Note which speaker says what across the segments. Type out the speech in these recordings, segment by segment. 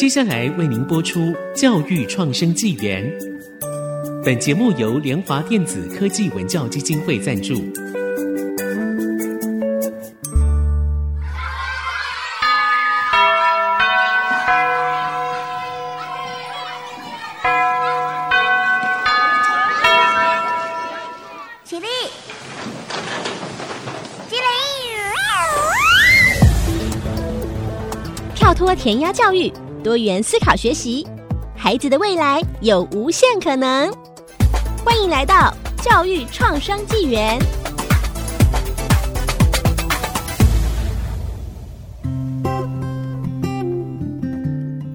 Speaker 1: 接下来为您播出《教育创生纪元》。本节目由联华电子科技文教基金会赞助。
Speaker 2: 起立！起立！
Speaker 3: 跳脱填鸭教育，多元思考学习，孩子的未来有无限可能。欢迎来到教育创生纪元。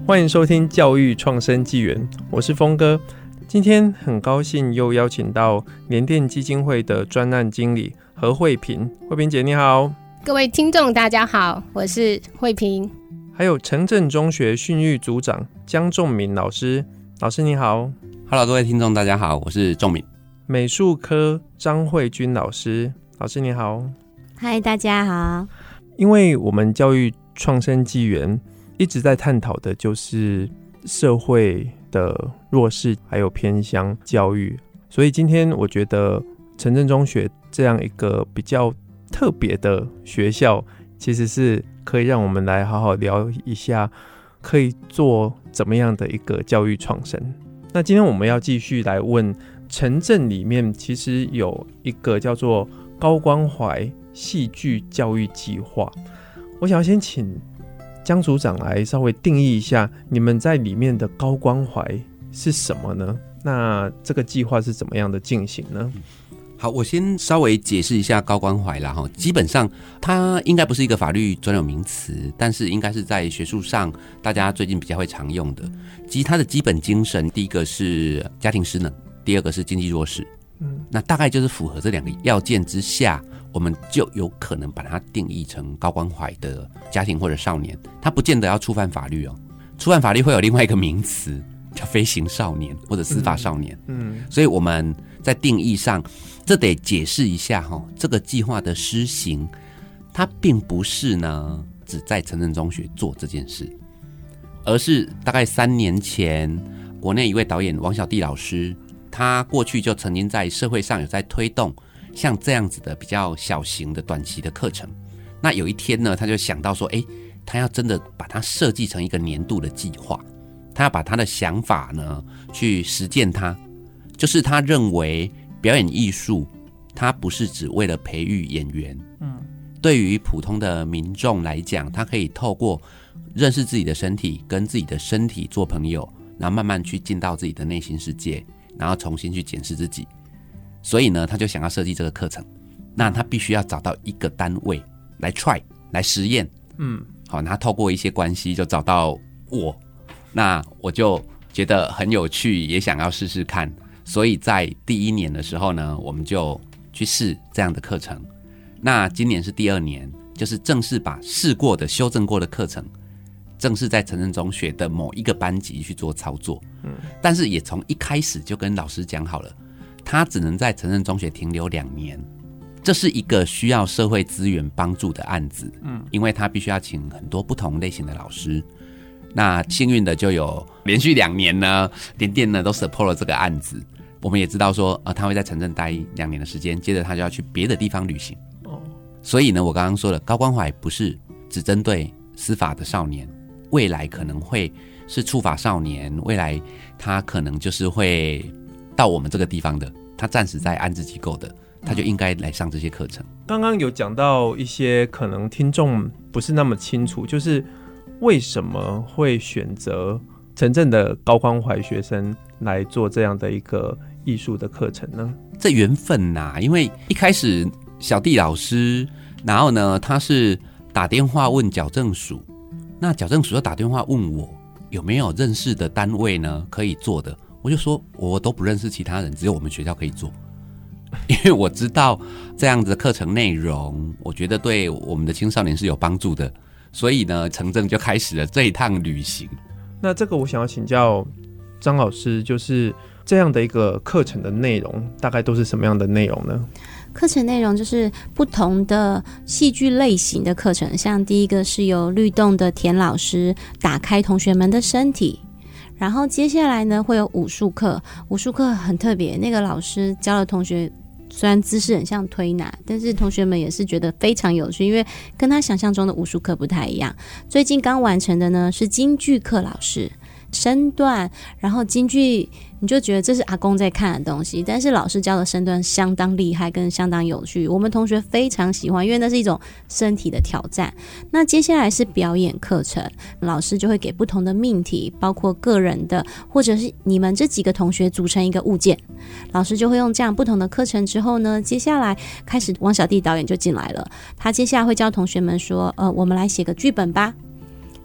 Speaker 4: 欢迎收听教育创生纪元，我是峰哥。今天很高兴又邀请到联电基金会的专案经理何慧萍，慧萍姐你好。
Speaker 5: 各位听众大家好，我是慧萍。
Speaker 4: 还有城镇中学训育组长江仲敏老师，老师你好。
Speaker 6: Hello，各位听众，大家好，我是仲敏。
Speaker 4: 美术科张慧君老师，老师你好。
Speaker 3: 嗨，大家好。
Speaker 4: 因为我们教育创生纪元一直在探讨的就是社会的弱势，还有偏乡教育，所以今天我觉得城镇中学这样一个比较特别的学校，其实是可以让我们来好好聊一下，可以做怎么样的一个教育创生。那今天我们要继续来问，城镇里面其实有一个叫做高关怀戏剧教育计划。我想要先请江组长来稍微定义一下，你们在里面的高关怀是什么呢？那这个计划是怎么样的进行呢？
Speaker 6: 好，我先稍微解释一下高关怀啦哈。基本上，它应该不是一个法律专有名词，但是应该是在学术上大家最近比较会常用的。其实它的基本精神，第一个是家庭失能，第二个是经济弱势。嗯，那大概就是符合这两个要件之下，我们就有可能把它定义成高关怀的家庭或者少年。它不见得要触犯法律哦，触犯法律会有另外一个名词叫飞行少年或者司法少年。嗯，所以我们在定义上。这得解释一下哈，这个计划的施行，它并不是呢只在城镇中学做这件事，而是大概三年前，国内一位导演王小弟老师，他过去就曾经在社会上有在推动像这样子的比较小型的短期的课程。那有一天呢，他就想到说，哎，他要真的把它设计成一个年度的计划，他要把他的想法呢去实践它，就是他认为。表演艺术，它不是只为了培育演员。嗯，对于普通的民众来讲，他可以透过认识自己的身体，跟自己的身体做朋友，然后慢慢去进到自己的内心世界，然后重新去检视自己。所以呢，他就想要设计这个课程。那他必须要找到一个单位来 try 来实验。嗯，好，那他透过一些关系就找到我，那我就觉得很有趣，也想要试试看。所以在第一年的时候呢，我们就去试这样的课程。那今年是第二年，就是正式把试过的、修正过的课程，正式在城镇中学的某一个班级去做操作。嗯，但是也从一开始就跟老师讲好了，他只能在城镇中学停留两年。这是一个需要社会资源帮助的案子。嗯，因为他必须要请很多不同类型的老师。那幸运的就有连续两年呢，点点呢都 support 了这个案子。我们也知道说，呃，他会在城镇待两年的时间，接着他就要去别的地方旅行。哦，所以呢，我刚刚说了，高关怀不是只针对司法的少年，未来可能会是触法少年，未来他可能就是会到我们这个地方的，他暂时在安置机构的，他就应该来上这些课程。
Speaker 4: 刚刚有讲到一些可能听众不是那么清楚，就是为什么会选择城镇的高关怀学生来做这样的一个。艺术的课程呢？
Speaker 6: 这缘分呐、啊，因为一开始小弟老师，然后呢，他是打电话问矫正署，那矫正署又打电话问我有没有认识的单位呢可以做的，我就说我都不认识其他人，只有我们学校可以做，因为我知道这样子的课程内容，我觉得对我们的青少年是有帮助的，所以呢，诚正就开始了这一趟旅行。
Speaker 4: 那这个我想要请教张老师，就是。这样的一个课程的内容大概都是什么样的内容呢？
Speaker 2: 课程内容就是不同的戏剧类型的课程，像第一个是由律动的田老师打开同学们的身体，然后接下来呢会有武术课，武术课很特别，那个老师教了同学。虽然姿势很像推拿，但是同学们也是觉得非常有趣，因为跟他想象中的武术课不太一样。最近刚完成的呢是京剧课老师。身段，然后京剧，你就觉得这是阿公在看的东西，但是老师教的身段相当厉害，跟相当有趣，我们同学非常喜欢，因为那是一种身体的挑战。那接下来是表演课程，老师就会给不同的命题，包括个人的，或者是你们这几个同学组成一个物件，老师就会用这样不同的课程之后呢，接下来开始王小弟导演就进来了，他接下来会教同学们说，呃，我们来写个剧本吧。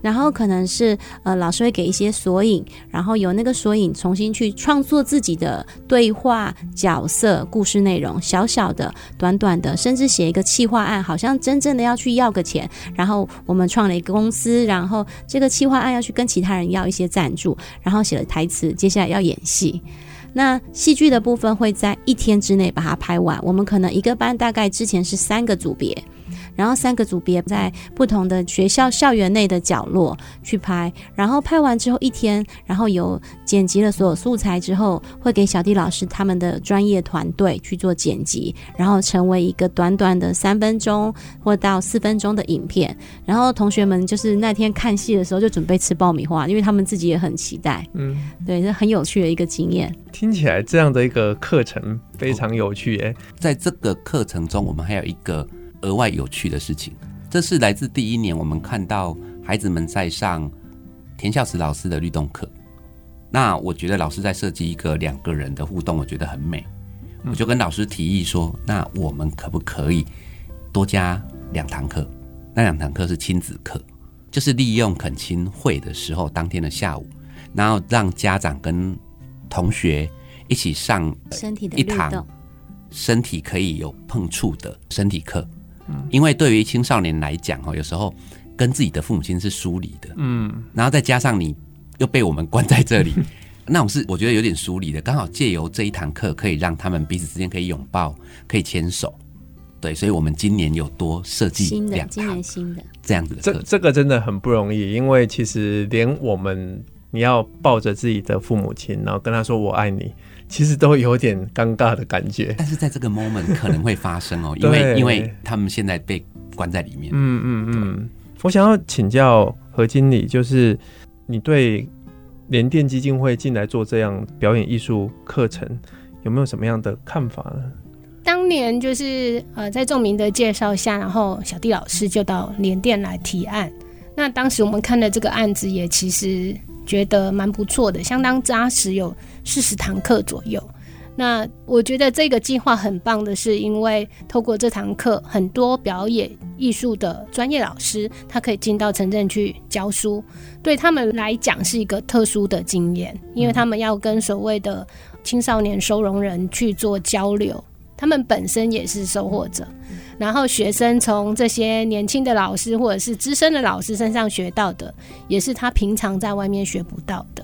Speaker 2: 然后可能是呃，老师会给一些索引，然后由那个索引重新去创作自己的对话、角色、故事内容，小小的、短短的，甚至写一个企划案，好像真正的要去要个钱。然后我们创了一个公司，然后这个企划案要去跟其他人要一些赞助，然后写了台词，接下来要演戏。那戏剧的部分会在一天之内把它拍完。我们可能一个班大概之前是三个组别。然后三个组别在不同的学校校园内的角落去拍，然后拍完之后一天，然后有剪辑了所有素材之后，会给小弟老师他们的专业团队去做剪辑，然后成为一个短短的三分钟或到四分钟的影片。然后同学们就是那天看戏的时候就准备吃爆米花，因为他们自己也很期待。嗯，对，这很有趣的一个经验。
Speaker 4: 听起来这样的一个课程非常有趣诶，
Speaker 6: 在这个课程中，我们还有一个。额外有趣的事情，这是来自第一年我们看到孩子们在上田孝慈老师的律动课。那我觉得老师在设计一个两个人的互动，我觉得很美。我就跟老师提议说，那我们可不可以多加两堂课？那两堂课是亲子课，就是利用恳亲会的时候当天的下午，然后让家长跟同学一起上身体的一堂身体可以有碰触的身体课。因为对于青少年来讲，哈，有时候跟自己的父母亲是疏离的，嗯，然后再加上你又被我们关在这里，那种是我觉得有点疏离的。刚好借由这一堂课，可以让他们彼此之间可以拥抱，可以牵手，对，所以我们今年有多设计两堂，今年新的。这样子的。
Speaker 4: 这这个真的很不容易，因为其实连我们你要抱着自己的父母亲，然后跟他说我爱你。其实都有点尴尬的感觉，
Speaker 6: 但是在这个 moment 可能会发生哦，因为因为他们现在被关在里面。
Speaker 4: 嗯嗯嗯。我想要请教何经理，就是你对联电基金会进来做这样表演艺术课程，有没有什么样的看法呢？
Speaker 5: 当年就是呃，在仲明的介绍下，然后小弟老师就到联电来提案。那当时我们看的这个案子，也其实。觉得蛮不错的，相当扎实，有四十堂课左右。那我觉得这个计划很棒的是，因为透过这堂课，很多表演艺术的专业老师，他可以进到城镇去教书，对他们来讲是一个特殊的经验，因为他们要跟所谓的青少年收容人去做交流，他们本身也是收获者。然后学生从这些年轻的老师或者是资深的老师身上学到的，也是他平常在外面学不到的。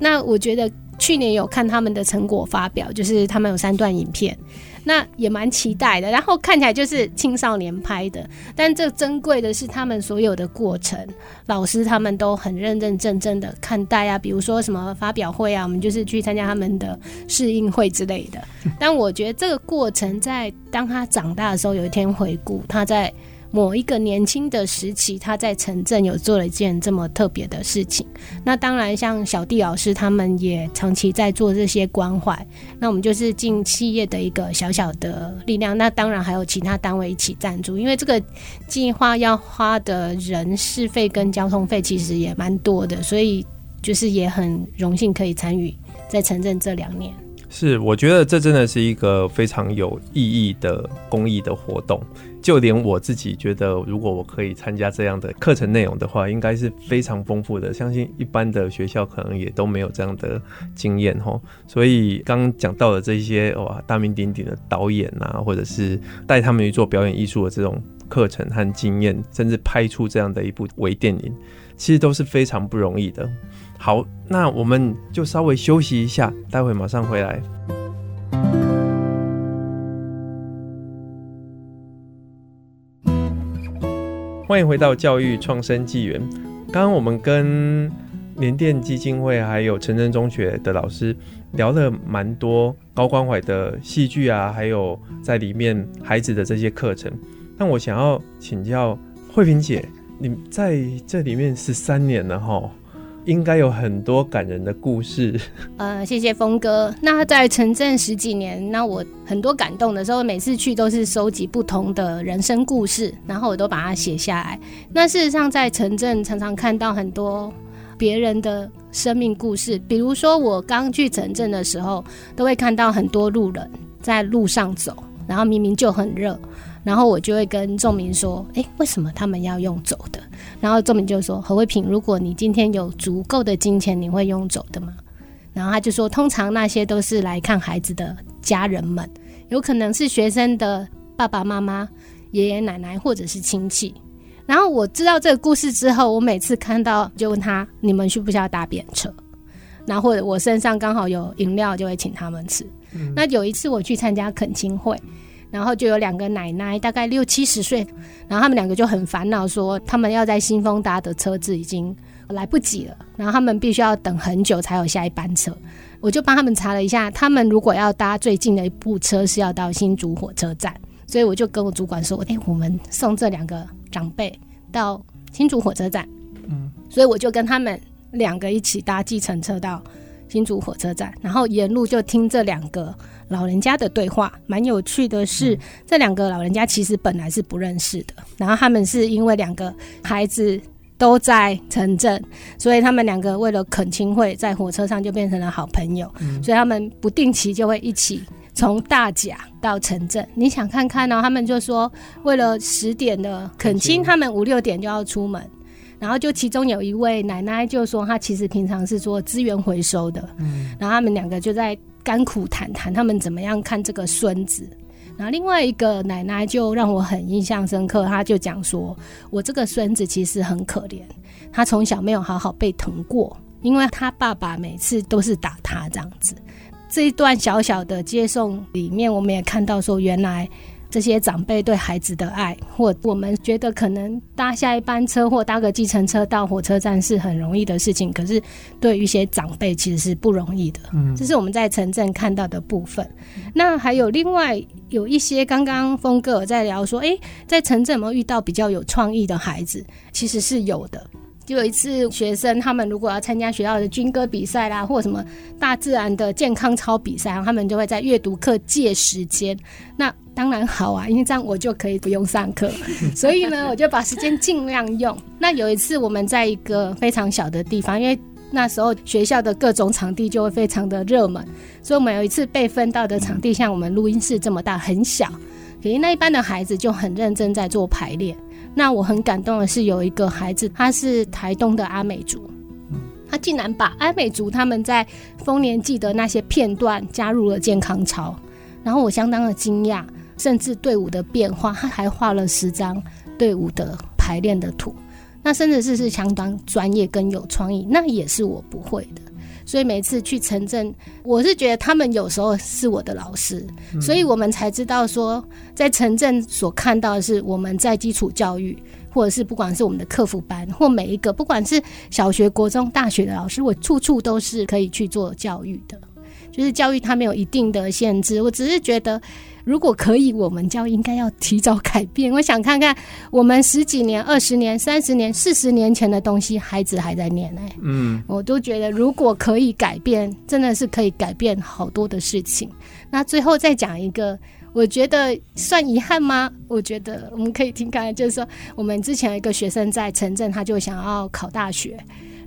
Speaker 5: 那我觉得去年有看他们的成果发表，就是他们有三段影片。那也蛮期待的，然后看起来就是青少年拍的，但这珍贵的是他们所有的过程，老师他们都很认认真真的看待啊，比如说什么发表会啊，我们就是去参加他们的试映会之类的。但我觉得这个过程在当他长大的时候，有一天回顾他在。某一个年轻的时期，他在城镇有做了一件这么特别的事情。那当然，像小弟老师他们也长期在做这些关怀。那我们就是尽企业的一个小小的力量。那当然还有其他单位一起赞助，因为这个计划要花的人事费跟交通费其实也蛮多的，所以就是也很荣幸可以参与在城镇这两年。
Speaker 4: 是，我觉得这真的是一个非常有意义的公益的活动。就连我自己觉得，如果我可以参加这样的课程内容的话，应该是非常丰富的。相信一般的学校可能也都没有这样的经验吼。所以刚刚讲到的这些哇，大名鼎鼎的导演啊，或者是带他们去做表演艺术的这种课程和经验，甚至拍出这样的一部微电影，其实都是非常不容易的。好，那我们就稍微休息一下，待会马上回来。欢迎回到教育创生纪元。刚刚我们跟联电基金会还有成镇中学的老师聊了蛮多高关怀的戏剧啊，还有在里面孩子的这些课程。但我想要请教慧萍姐，你在这里面十三年了哈。应该有很多感人的故事。
Speaker 5: 呃，谢谢峰哥。那在城镇十几年，那我很多感动的时候，每次去都是收集不同的人生故事，然后我都把它写下来。那事实上，在城镇常常看到很多别人的生命故事，比如说我刚去城镇的时候，都会看到很多路人在路上走，然后明明就很热。然后我就会跟仲明说：“诶，为什么他们要用走的？”然后仲明就说：“何慧平，如果你今天有足够的金钱，你会用走的吗？”然后他就说：“通常那些都是来看孩子的家人们，有可能是学生的爸爸妈妈、爷爷奶奶或者是亲戚。”然后我知道这个故事之后，我每次看到就问他：“你们需不需要搭便车？”然后或者我身上刚好有饮料，就会请他们吃。嗯、那有一次我去参加恳亲会。然后就有两个奶奶，大概六七十岁，然后他们两个就很烦恼，说他们要在新丰搭的车子已经来不及了，然后他们必须要等很久才有下一班车。我就帮他们查了一下，他们如果要搭最近的一部车是要到新竹火车站，所以我就跟我主管说：“哎，我们送这两个长辈到新竹火车站。”嗯，所以我就跟他们两个一起搭计程车到新竹火车站，然后沿路就听这两个。老人家的对话蛮有趣的是，嗯、这两个老人家其实本来是不认识的，然后他们是因为两个孩子都在城镇，所以他们两个为了恳亲会，在火车上就变成了好朋友，嗯、所以他们不定期就会一起从大甲到城镇。你想看看呢、哦？他们就说为了十点的恳亲，他们五六点就要出门，然后就其中有一位奶奶就说，她其实平常是做资源回收的，嗯，然后他们两个就在。甘苦谈谈，他们怎么样看这个孙子？然后另外一个奶奶就让我很印象深刻，她就讲说：“我这个孙子其实很可怜，他从小没有好好被疼过，因为他爸爸每次都是打他这样子。”这一段小小的接送里面，我们也看到说，原来。这些长辈对孩子的爱，或我们觉得可能搭下一班车或搭个计程车到火车站是很容易的事情，可是对于一些长辈其实是不容易的。嗯，这是我们在城镇看到的部分。那还有另外有一些，刚刚峰哥在聊说，诶，在城镇有没有遇到比较有创意的孩子？其实是有的。就有一次，学生他们如果要参加学校的军歌比赛啦，或什么大自然的健康操比赛，他们就会在阅读课借时间。那当然好啊，因为这样我就可以不用上课。所以呢，我就把时间尽量用。那有一次我们在一个非常小的地方，因为那时候学校的各种场地就会非常的热门，所以我们有一次被分到的场地像我们录音室这么大，很小。可是那一班的孩子就很认真在做排练。那我很感动的是，有一个孩子，他是台东的阿美族，他竟然把阿美族他们在丰年祭的那些片段加入了健康操，然后我相当的惊讶，甚至队伍的变化，他还画了十张队伍的排练的图，那甚至是是相当专业跟有创意，那也是我不会的。所以每次去城镇，我是觉得他们有时候是我的老师，嗯、所以我们才知道说，在城镇所看到的是我们在基础教育，或者是不管是我们的客服班，或每一个不管是小学、国中、大学的老师，我处处都是可以去做教育的，就是教育它没有一定的限制。我只是觉得。如果可以，我们就应该要提早改变。我想看看我们十几年、二十年、三十年、四十年前的东西，孩子还在念呢。嗯，我都觉得如果可以改变，真的是可以改变好多的事情。那最后再讲一个，我觉得算遗憾吗？我觉得我们可以听看，就是说我们之前有一个学生在城镇，他就想要考大学。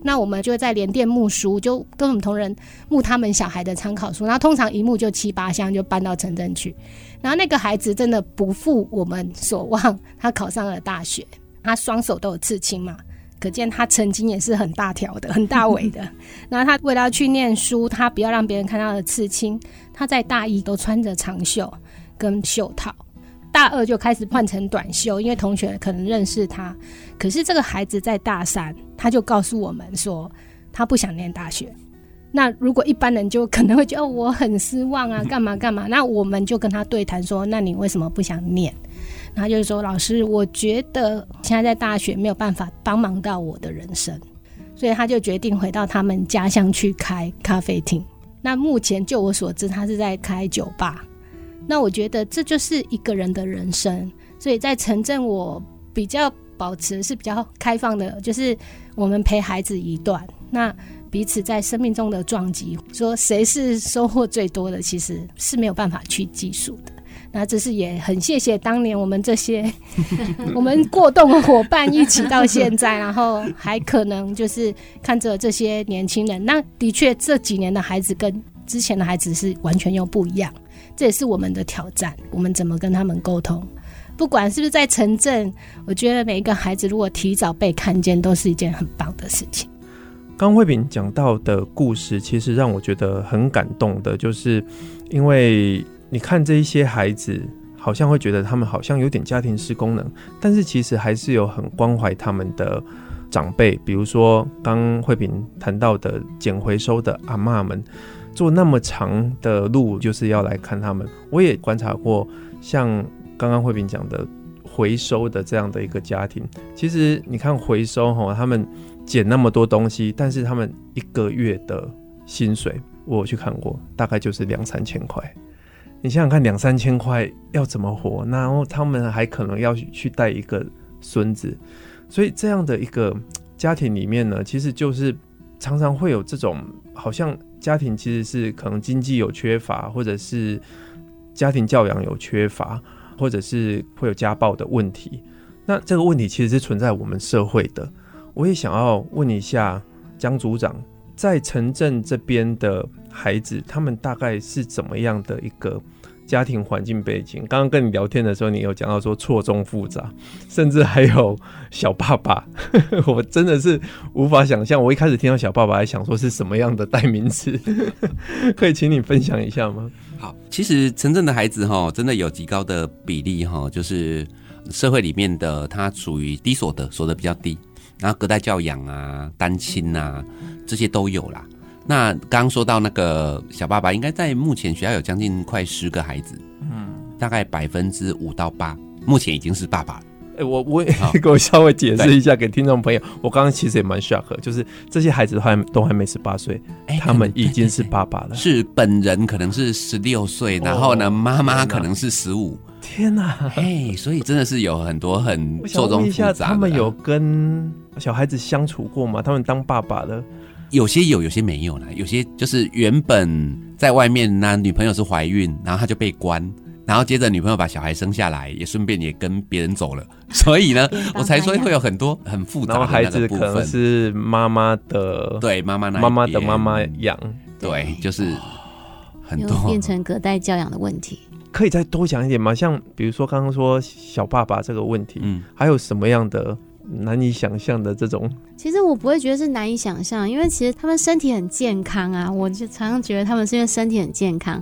Speaker 5: 那我们就在联电募书，就跟我们同仁募他们小孩的参考书，然后通常一募就七八箱，就搬到城镇去。然后那个孩子真的不负我们所望，他考上了大学，他双手都有刺青嘛，可见他曾经也是很大条的、很大尾的。然后他为了要去念书，他不要让别人看到他的刺青，他在大一都穿着长袖跟袖套。大二就开始换成短袖，因为同学可能认识他。可是这个孩子在大三，他就告诉我们说，他不想念大学。那如果一般人就可能会觉得，哦，我很失望啊，干嘛干嘛？那我们就跟他对谈说，那你为什么不想念？然后就是说，老师，我觉得现在在大学没有办法帮忙到我的人生，所以他就决定回到他们家乡去开咖啡厅。那目前就我所知，他是在开酒吧。那我觉得这就是一个人的人生，所以在城镇我比较保持是比较开放的，就是我们陪孩子一段，那彼此在生命中的撞击，说谁是收获最多的，其实是没有办法去计数的。那这是也很谢谢当年我们这些 我们过动的伙伴一起到现在，然后还可能就是看着这些年轻人。那的确这几年的孩子跟之前的孩子是完全又不一样，这也是我们的挑战。我们怎么跟他们沟通？不管是不是在城镇，我觉得每一个孩子如果提早被看见，都是一件很棒的事情。
Speaker 4: 刚慧萍讲到的故事，其实让我觉得很感动的，就是因为。你看这一些孩子，好像会觉得他们好像有点家庭式功能，但是其实还是有很关怀他们的长辈，比如说刚慧萍谈到的捡回收的阿嬷们，坐那么长的路就是要来看他们。我也观察过，像刚刚慧萍讲的回收的这样的一个家庭，其实你看回收哈，他们捡那么多东西，但是他们一个月的薪水，我有去看过，大概就是两三千块。你想想看，两三千块要怎么活？然后他们还可能要去带一个孙子，所以这样的一个家庭里面呢，其实就是常常会有这种好像家庭其实是可能经济有缺乏，或者是家庭教养有缺乏，或者是会有家暴的问题。那这个问题其实是存在我们社会的。我也想要问一下江组长，在城镇这边的。孩子他们大概是怎么样的一个家庭环境背景？刚刚跟你聊天的时候，你有讲到说错综复杂，甚至还有小爸爸，我真的是无法想象。我一开始听到小爸爸，还想说是什么样的代名词，可以请你分享一下吗？
Speaker 6: 好，其实城镇的孩子哈，真的有极高的比例哈，就是社会里面的他属于低所得，所得比较低，然后隔代教养啊、单亲啊这些都有啦。那刚刚说到那个小爸爸，应该在目前学校有将近快十个孩子，嗯，大概百分之五到八，目前已经是爸爸了。
Speaker 4: 哎、欸，我 我也给我稍微解释一下给听众朋友，我刚刚其实也蛮 shock，就是这些孩子都还都还没十八岁，他们已经是爸爸了。
Speaker 6: 是本人可能是十六岁，然后呢，妈妈可能是十五。
Speaker 4: 天哪，
Speaker 6: 哎，所以真的是有很多很 错综复杂。
Speaker 4: 他们有跟小孩子相处过吗？他们当爸爸的？
Speaker 6: 有些有，有些没有啦。有些就是原本在外面呢，女朋友是怀孕，然后他就被关，然后接着女朋友把小孩生下来，也顺便也跟别人走了。所以呢，我才说会有很多很复杂的。
Speaker 4: 孩子可能是妈妈的，
Speaker 6: 对妈妈那
Speaker 4: 妈妈的妈妈养，
Speaker 6: 对，就是很多
Speaker 2: 变成隔代教养的问题。
Speaker 4: 可以再多讲一点吗？像比如说刚刚说小爸爸这个问题，嗯，还有什么样的难以想象的这种？
Speaker 2: 其实我不会觉得是难以想象，因为其实他们身体很健康啊，我就常常觉得他们是因为身体很健康。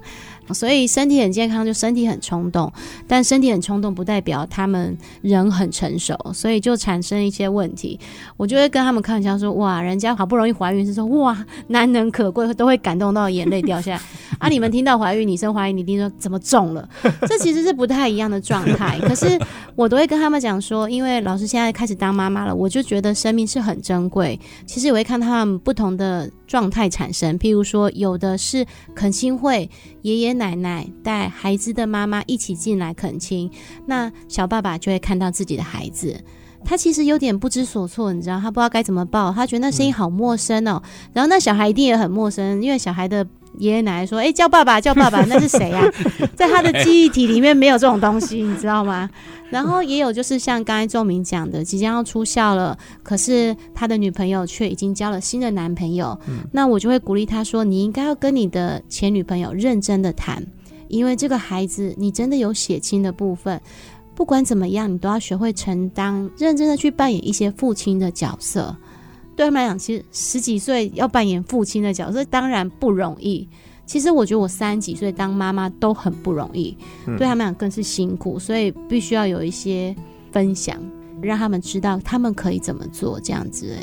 Speaker 2: 所以身体很健康，就身体很冲动，但身体很冲动不代表他们人很成熟，所以就产生一些问题。我就会跟他们开玩笑说：“哇，人家好不容易怀孕，是说哇，难能可贵，都会感动到眼泪掉下来。啊，你们听到怀孕，女生怀孕，你听说怎么重了？这其实是不太一样的状态。可是我都会跟他们讲说，因为老师现在开始当妈妈了，我就觉得生命是很珍贵。其实我会看他们不同的状态产生，譬如说，有的是恳亲会，爷爷。奶奶带孩子的妈妈一起进来恳亲，那小爸爸就会看到自己的孩子，他其实有点不知所措，你知道，他不知道该怎么抱，他觉得那声音好陌生哦。然后那小孩一定也很陌生，因为小孩的爷爷奶奶说：“哎，叫爸爸，叫爸爸，那是谁啊？” 在他的记忆体里面没有这种东西，你知道吗？然后也有就是像刚才仲明讲的，即将要出校了，可是他的女朋友却已经交了新的男朋友。嗯、那我就会鼓励他说：“你应该要跟你的前女朋友认真的谈，因为这个孩子你真的有血亲的部分。不管怎么样，你都要学会承担，认真的去扮演一些父亲的角色。对他们来讲，其实十几岁要扮演父亲的角色，当然不容易。”其实我觉得我三十几岁当妈妈都很不容易，嗯、对他们俩更是辛苦，所以必须要有一些分享，让他们知道他们可以怎么做，这样子。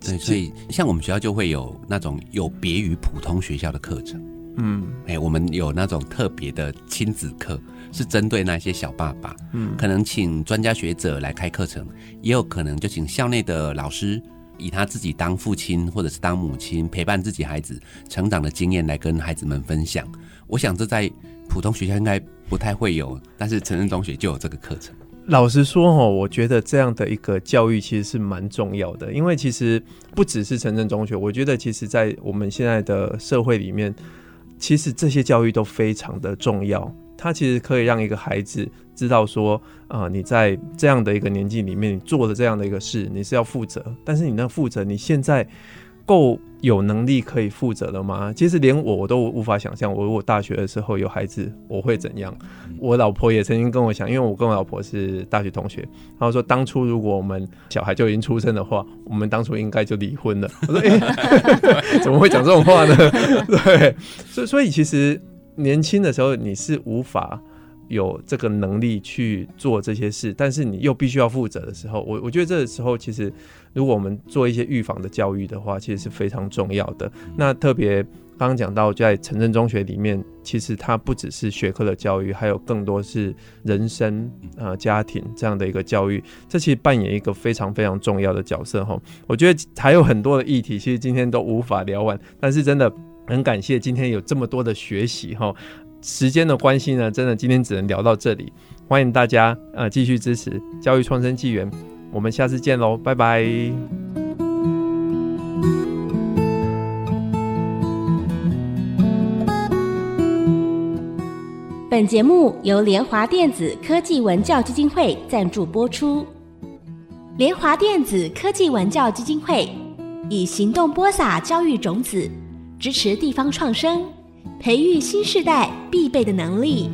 Speaker 6: 对，所以像我们学校就会有那种有别于普通学校的课程，嗯，哎，我们有那种特别的亲子课，是针对那些小爸爸，嗯，可能请专家学者来开课程，也有可能就请校内的老师，以他自己当父亲或者是当母亲，陪伴自己孩子成长的经验来跟孩子们分享。我想这在普通学校应该不太会有，但是城镇中学就有这个课程。
Speaker 4: 老实说哦，我觉得这样的一个教育其实是蛮重要的，因为其实不只是城镇中学，我觉得其实在我们现在的社会里面，其实这些教育都非常的重要。它其实可以让一个孩子知道说，啊、呃，你在这样的一个年纪里面，你做了这样的一个事，你是要负责，但是你那负责，你现在。够有能力可以负责了吗？其实连我我都无法想象，我如果大学的时候有孩子，我会怎样？我老婆也曾经跟我讲，因为我跟我老婆是大学同学，然后说当初如果我们小孩就已经出生的话，我们当初应该就离婚了。我说，哎、欸，怎么会讲这种话呢？对，所以所以其实年轻的时候你是无法。有这个能力去做这些事，但是你又必须要负责的时候，我我觉得这个时候其实，如果我们做一些预防的教育的话，其实是非常重要的。那特别刚刚讲到，在城镇中学里面，其实它不只是学科的教育，还有更多是人生啊、呃、家庭这样的一个教育，这其实扮演一个非常非常重要的角色哈。我觉得还有很多的议题，其实今天都无法聊完，但是真的很感谢今天有这么多的学习哈。时间的关系呢，真的今天只能聊到这里。欢迎大家呃继续支持教育创生纪元，我们下次见喽，拜拜。
Speaker 3: 本节目由联华电子科技文教基金会赞助播出。联华电子科技文教基金会以行动播撒教育种子，支持地方创生。培育新时代必备的能力。